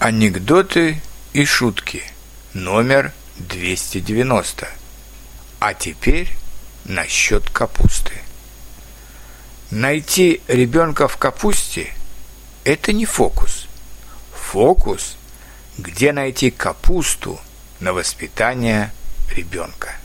Анекдоты и шутки. Номер 290. А теперь насчет капусты. Найти ребенка в капусте – это не фокус. Фокус – где найти капусту на воспитание ребенка.